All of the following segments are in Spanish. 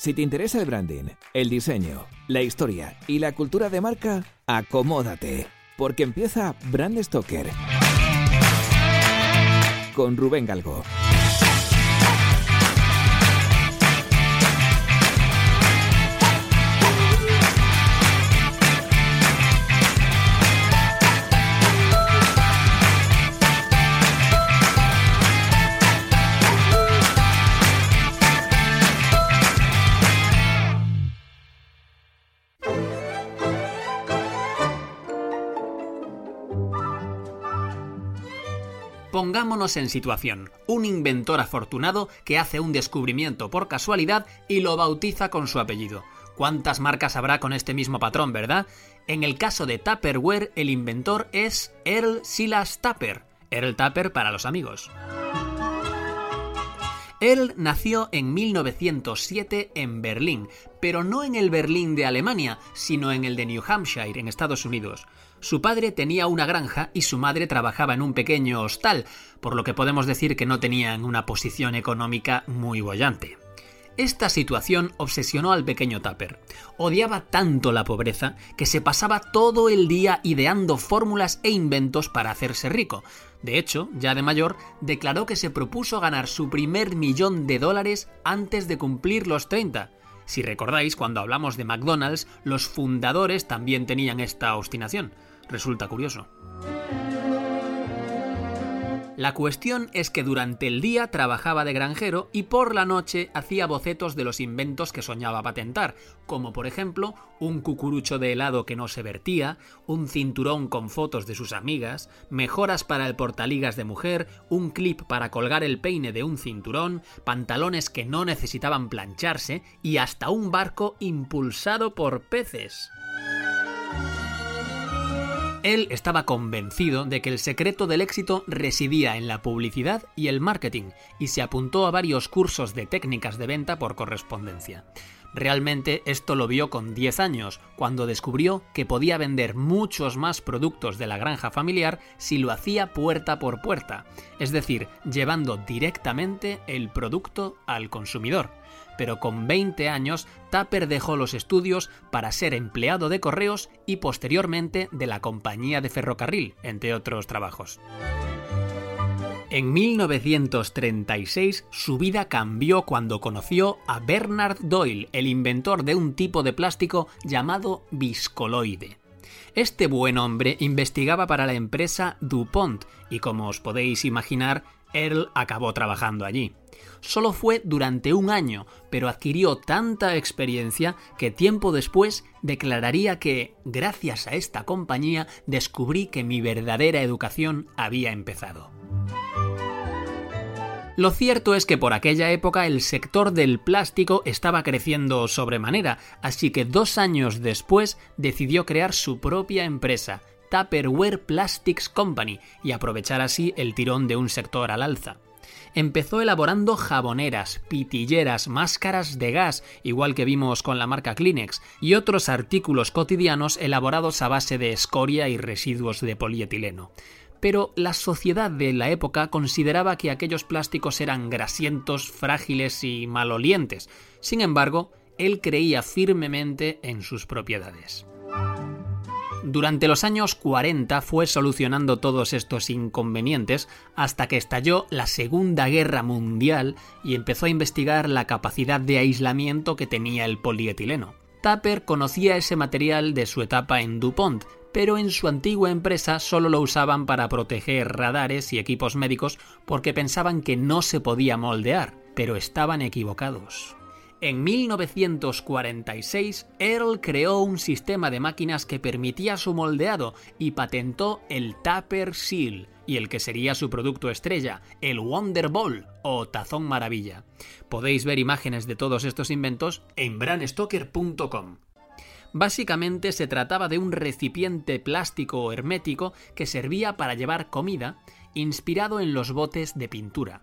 Si te interesa el branding, el diseño, la historia y la cultura de marca, acomódate, porque empieza Brand Stoker con Rubén Galgo. Pongámonos en situación. Un inventor afortunado que hace un descubrimiento por casualidad y lo bautiza con su apellido. ¿Cuántas marcas habrá con este mismo patrón, verdad? En el caso de Tupperware, el inventor es Earl Silas Tupper. Earl Tupper para los amigos. Earl nació en 1907 en Berlín, pero no en el Berlín de Alemania, sino en el de New Hampshire, en Estados Unidos. Su padre tenía una granja y su madre trabajaba en un pequeño hostal, por lo que podemos decir que no tenían una posición económica muy bollante. Esta situación obsesionó al pequeño Tupper. Odiaba tanto la pobreza que se pasaba todo el día ideando fórmulas e inventos para hacerse rico. De hecho, ya de mayor, declaró que se propuso ganar su primer millón de dólares antes de cumplir los 30. Si recordáis, cuando hablamos de McDonald's, los fundadores también tenían esta obstinación. Resulta curioso. La cuestión es que durante el día trabajaba de granjero y por la noche hacía bocetos de los inventos que soñaba patentar, como por ejemplo un cucurucho de helado que no se vertía, un cinturón con fotos de sus amigas, mejoras para el portaligas de mujer, un clip para colgar el peine de un cinturón, pantalones que no necesitaban plancharse y hasta un barco impulsado por peces. Él estaba convencido de que el secreto del éxito residía en la publicidad y el marketing, y se apuntó a varios cursos de técnicas de venta por correspondencia. Realmente esto lo vio con 10 años, cuando descubrió que podía vender muchos más productos de la granja familiar si lo hacía puerta por puerta, es decir, llevando directamente el producto al consumidor pero con 20 años Tapper dejó los estudios para ser empleado de correos y posteriormente de la compañía de ferrocarril, entre otros trabajos. En 1936 su vida cambió cuando conoció a Bernard Doyle, el inventor de un tipo de plástico llamado viscoloide. Este buen hombre investigaba para la empresa DuPont y como os podéis imaginar, Earl acabó trabajando allí. Solo fue durante un año, pero adquirió tanta experiencia que tiempo después declararía que, gracias a esta compañía, descubrí que mi verdadera educación había empezado. Lo cierto es que por aquella época el sector del plástico estaba creciendo sobremanera, así que dos años después decidió crear su propia empresa, Tupperware Plastics Company, y aprovechar así el tirón de un sector al alza. Empezó elaborando jaboneras, pitilleras, máscaras de gas, igual que vimos con la marca Kleenex, y otros artículos cotidianos elaborados a base de escoria y residuos de polietileno pero la sociedad de la época consideraba que aquellos plásticos eran grasientos, frágiles y malolientes. Sin embargo, él creía firmemente en sus propiedades. Durante los años 40 fue solucionando todos estos inconvenientes hasta que estalló la Segunda Guerra Mundial y empezó a investigar la capacidad de aislamiento que tenía el polietileno. Tapper conocía ese material de su etapa en DuPont, pero en su antigua empresa solo lo usaban para proteger radares y equipos médicos porque pensaban que no se podía moldear, pero estaban equivocados. En 1946, Earl creó un sistema de máquinas que permitía su moldeado y patentó el Tupper Seal y el que sería su producto estrella, el Wonder Ball o Tazón Maravilla. Podéis ver imágenes de todos estos inventos en branstoker.com. Básicamente se trataba de un recipiente plástico hermético que servía para llevar comida, inspirado en los botes de pintura.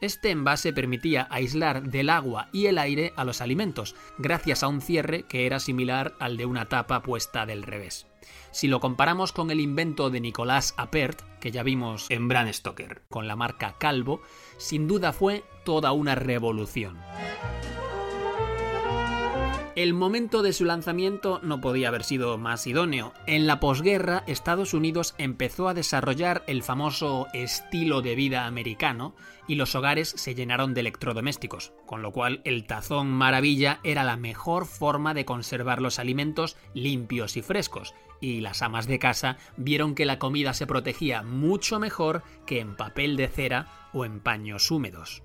Este envase permitía aislar del agua y el aire a los alimentos, gracias a un cierre que era similar al de una tapa puesta del revés. Si lo comparamos con el invento de Nicolas Appert, que ya vimos en Bran Stoker, con la marca Calvo, sin duda fue toda una revolución. El momento de su lanzamiento no podía haber sido más idóneo. En la posguerra, Estados Unidos empezó a desarrollar el famoso estilo de vida americano y los hogares se llenaron de electrodomésticos, con lo cual el tazón maravilla era la mejor forma de conservar los alimentos limpios y frescos, y las amas de casa vieron que la comida se protegía mucho mejor que en papel de cera o en paños húmedos.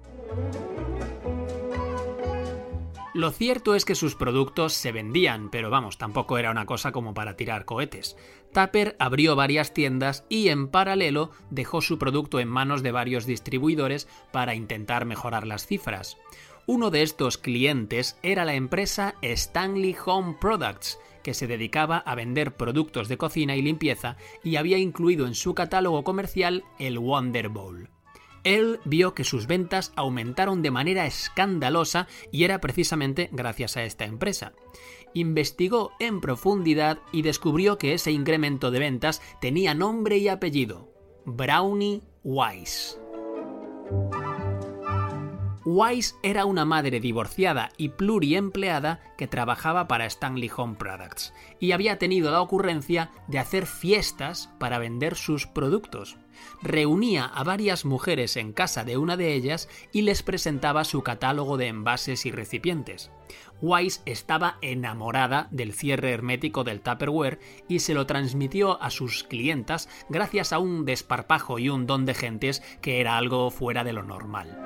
Lo cierto es que sus productos se vendían, pero vamos, tampoco era una cosa como para tirar cohetes. Tupper abrió varias tiendas y en paralelo dejó su producto en manos de varios distribuidores para intentar mejorar las cifras. Uno de estos clientes era la empresa Stanley Home Products, que se dedicaba a vender productos de cocina y limpieza y había incluido en su catálogo comercial el Wonder Bowl. Él vio que sus ventas aumentaron de manera escandalosa y era precisamente gracias a esta empresa. Investigó en profundidad y descubrió que ese incremento de ventas tenía nombre y apellido, Brownie Wise. Wise era una madre divorciada y pluriempleada que trabajaba para Stanley Home Products y había tenido la ocurrencia de hacer fiestas para vender sus productos reunía a varias mujeres en casa de una de ellas y les presentaba su catálogo de envases y recipientes. Wise estaba enamorada del cierre hermético del Tupperware y se lo transmitió a sus clientas gracias a un desparpajo y un don de gentes que era algo fuera de lo normal.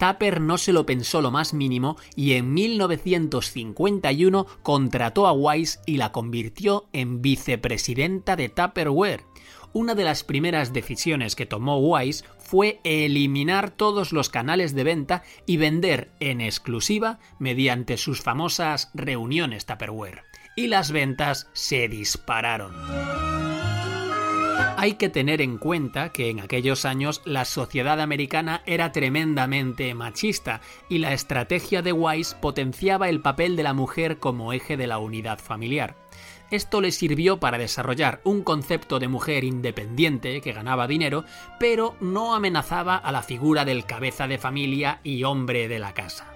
Tupper no se lo pensó lo más mínimo y en 1951 contrató a Wise y la convirtió en vicepresidenta de Tupperware una de las primeras decisiones que tomó Wise fue eliminar todos los canales de venta y vender en exclusiva mediante sus famosas reuniones Tupperware. Y las ventas se dispararon. Hay que tener en cuenta que en aquellos años la sociedad americana era tremendamente machista y la estrategia de Wise potenciaba el papel de la mujer como eje de la unidad familiar. Esto le sirvió para desarrollar un concepto de mujer independiente que ganaba dinero, pero no amenazaba a la figura del cabeza de familia y hombre de la casa.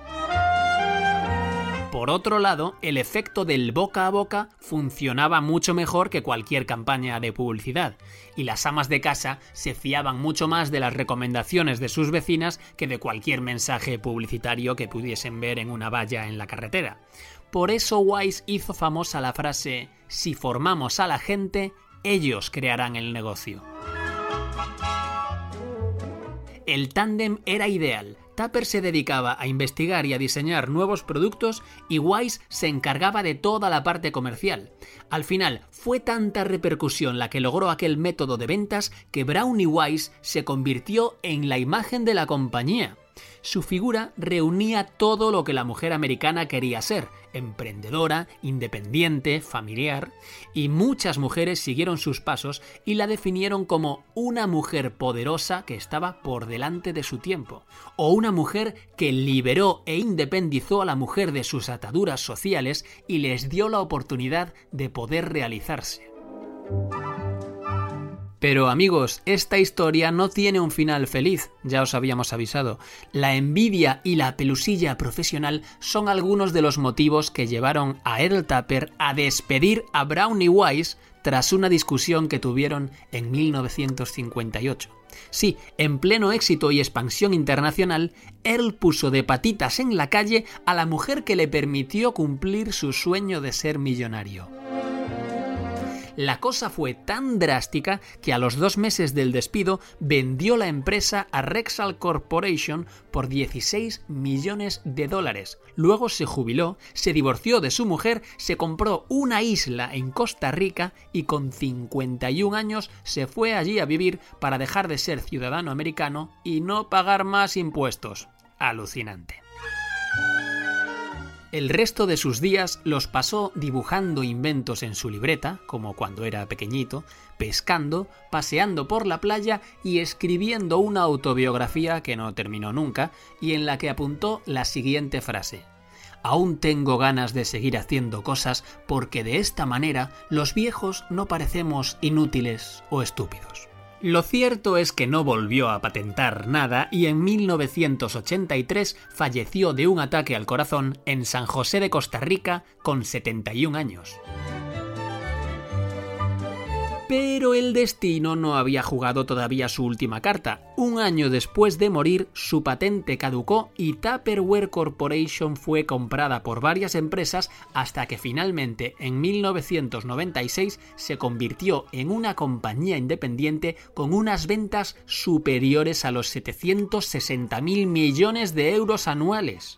Por otro lado, el efecto del boca a boca funcionaba mucho mejor que cualquier campaña de publicidad, y las amas de casa se fiaban mucho más de las recomendaciones de sus vecinas que de cualquier mensaje publicitario que pudiesen ver en una valla en la carretera. Por eso Wise hizo famosa la frase, si formamos a la gente, ellos crearán el negocio. El tándem era ideal. Tupper se dedicaba a investigar y a diseñar nuevos productos y Wise se encargaba de toda la parte comercial. Al final, fue tanta repercusión la que logró aquel método de ventas que Brownie Wise se convirtió en la imagen de la compañía. Su figura reunía todo lo que la mujer americana quería ser, emprendedora, independiente, familiar, y muchas mujeres siguieron sus pasos y la definieron como una mujer poderosa que estaba por delante de su tiempo, o una mujer que liberó e independizó a la mujer de sus ataduras sociales y les dio la oportunidad de poder realizarse. Pero amigos, esta historia no tiene un final feliz, ya os habíamos avisado. La envidia y la pelusilla profesional son algunos de los motivos que llevaron a Earl Tapper a despedir a Brownie Wise tras una discusión que tuvieron en 1958. Sí, en pleno éxito y expansión internacional, Earl puso de patitas en la calle a la mujer que le permitió cumplir su sueño de ser millonario. La cosa fue tan drástica que a los dos meses del despido vendió la empresa a Rexall Corporation por 16 millones de dólares. Luego se jubiló, se divorció de su mujer, se compró una isla en Costa Rica y con 51 años se fue allí a vivir para dejar de ser ciudadano americano y no pagar más impuestos. Alucinante. El resto de sus días los pasó dibujando inventos en su libreta, como cuando era pequeñito, pescando, paseando por la playa y escribiendo una autobiografía que no terminó nunca y en la que apuntó la siguiente frase. Aún tengo ganas de seguir haciendo cosas porque de esta manera los viejos no parecemos inútiles o estúpidos. Lo cierto es que no volvió a patentar nada y en 1983 falleció de un ataque al corazón en San José de Costa Rica con 71 años. Pero el destino no había jugado todavía su última carta. Un año después de morir, su patente caducó y Tupperware Corporation fue comprada por varias empresas hasta que finalmente en 1996 se convirtió en una compañía independiente con unas ventas superiores a los 760 mil millones de euros anuales.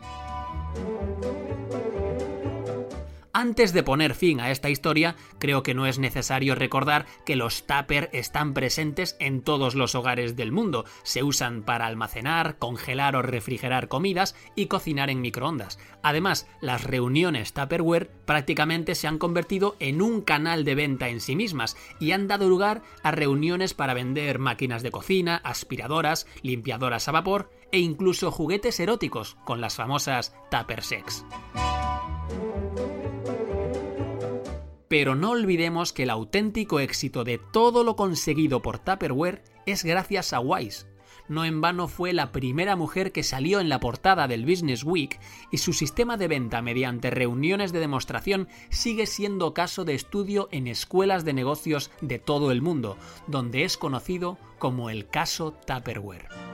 Antes de poner fin a esta historia, creo que no es necesario recordar que los tupper están presentes en todos los hogares del mundo. Se usan para almacenar, congelar o refrigerar comidas y cocinar en microondas. Además, las reuniones Tupperware prácticamente se han convertido en un canal de venta en sí mismas y han dado lugar a reuniones para vender máquinas de cocina, aspiradoras, limpiadoras a vapor e incluso juguetes eróticos con las famosas Tupper Sex. Pero no olvidemos que el auténtico éxito de todo lo conseguido por Tupperware es gracias a Wise. No en vano fue la primera mujer que salió en la portada del Business Week y su sistema de venta mediante reuniones de demostración sigue siendo caso de estudio en escuelas de negocios de todo el mundo, donde es conocido como el caso Tupperware.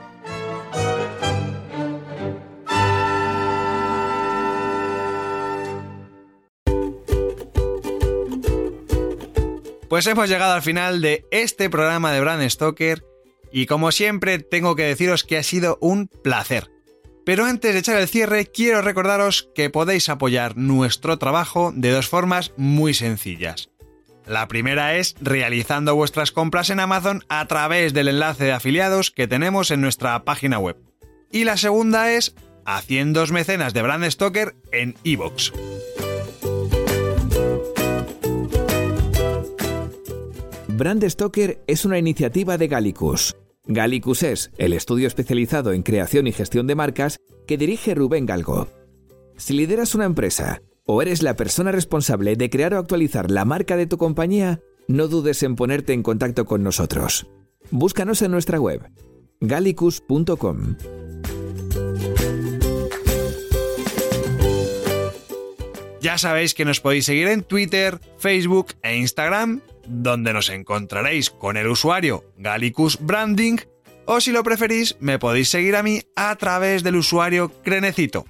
Pues hemos llegado al final de este programa de Brand Stoker y como siempre tengo que deciros que ha sido un placer. Pero antes de echar el cierre quiero recordaros que podéis apoyar nuestro trabajo de dos formas muy sencillas. La primera es realizando vuestras compras en Amazon a través del enlace de afiliados que tenemos en nuestra página web. Y la segunda es haciendo mecenas de Brand Stoker en iVoox. Brand Stoker es una iniciativa de Gallicus. Gallicus es el estudio especializado en creación y gestión de marcas que dirige Rubén Galgo. Si lideras una empresa o eres la persona responsable de crear o actualizar la marca de tu compañía, no dudes en ponerte en contacto con nosotros. Búscanos en nuestra web gallicus.com. Ya sabéis que nos podéis seguir en Twitter, Facebook e Instagram donde nos encontraréis con el usuario Gallicus Branding, o si lo preferís, me podéis seguir a mí a través del usuario Crenecito.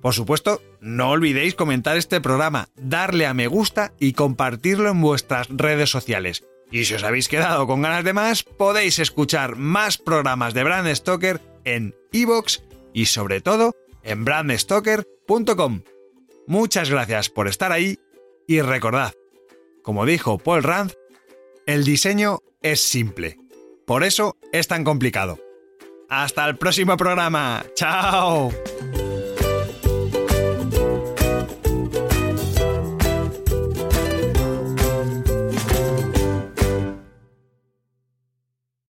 Por supuesto, no olvidéis comentar este programa, darle a me gusta y compartirlo en vuestras redes sociales. Y si os habéis quedado con ganas de más, podéis escuchar más programas de Brand Stoker en iVoox y sobre todo en brandstoker.com. Muchas gracias por estar ahí y recordad, como dijo Paul Rand, el diseño es simple. Por eso es tan complicado. Hasta el próximo programa. ¡Chao!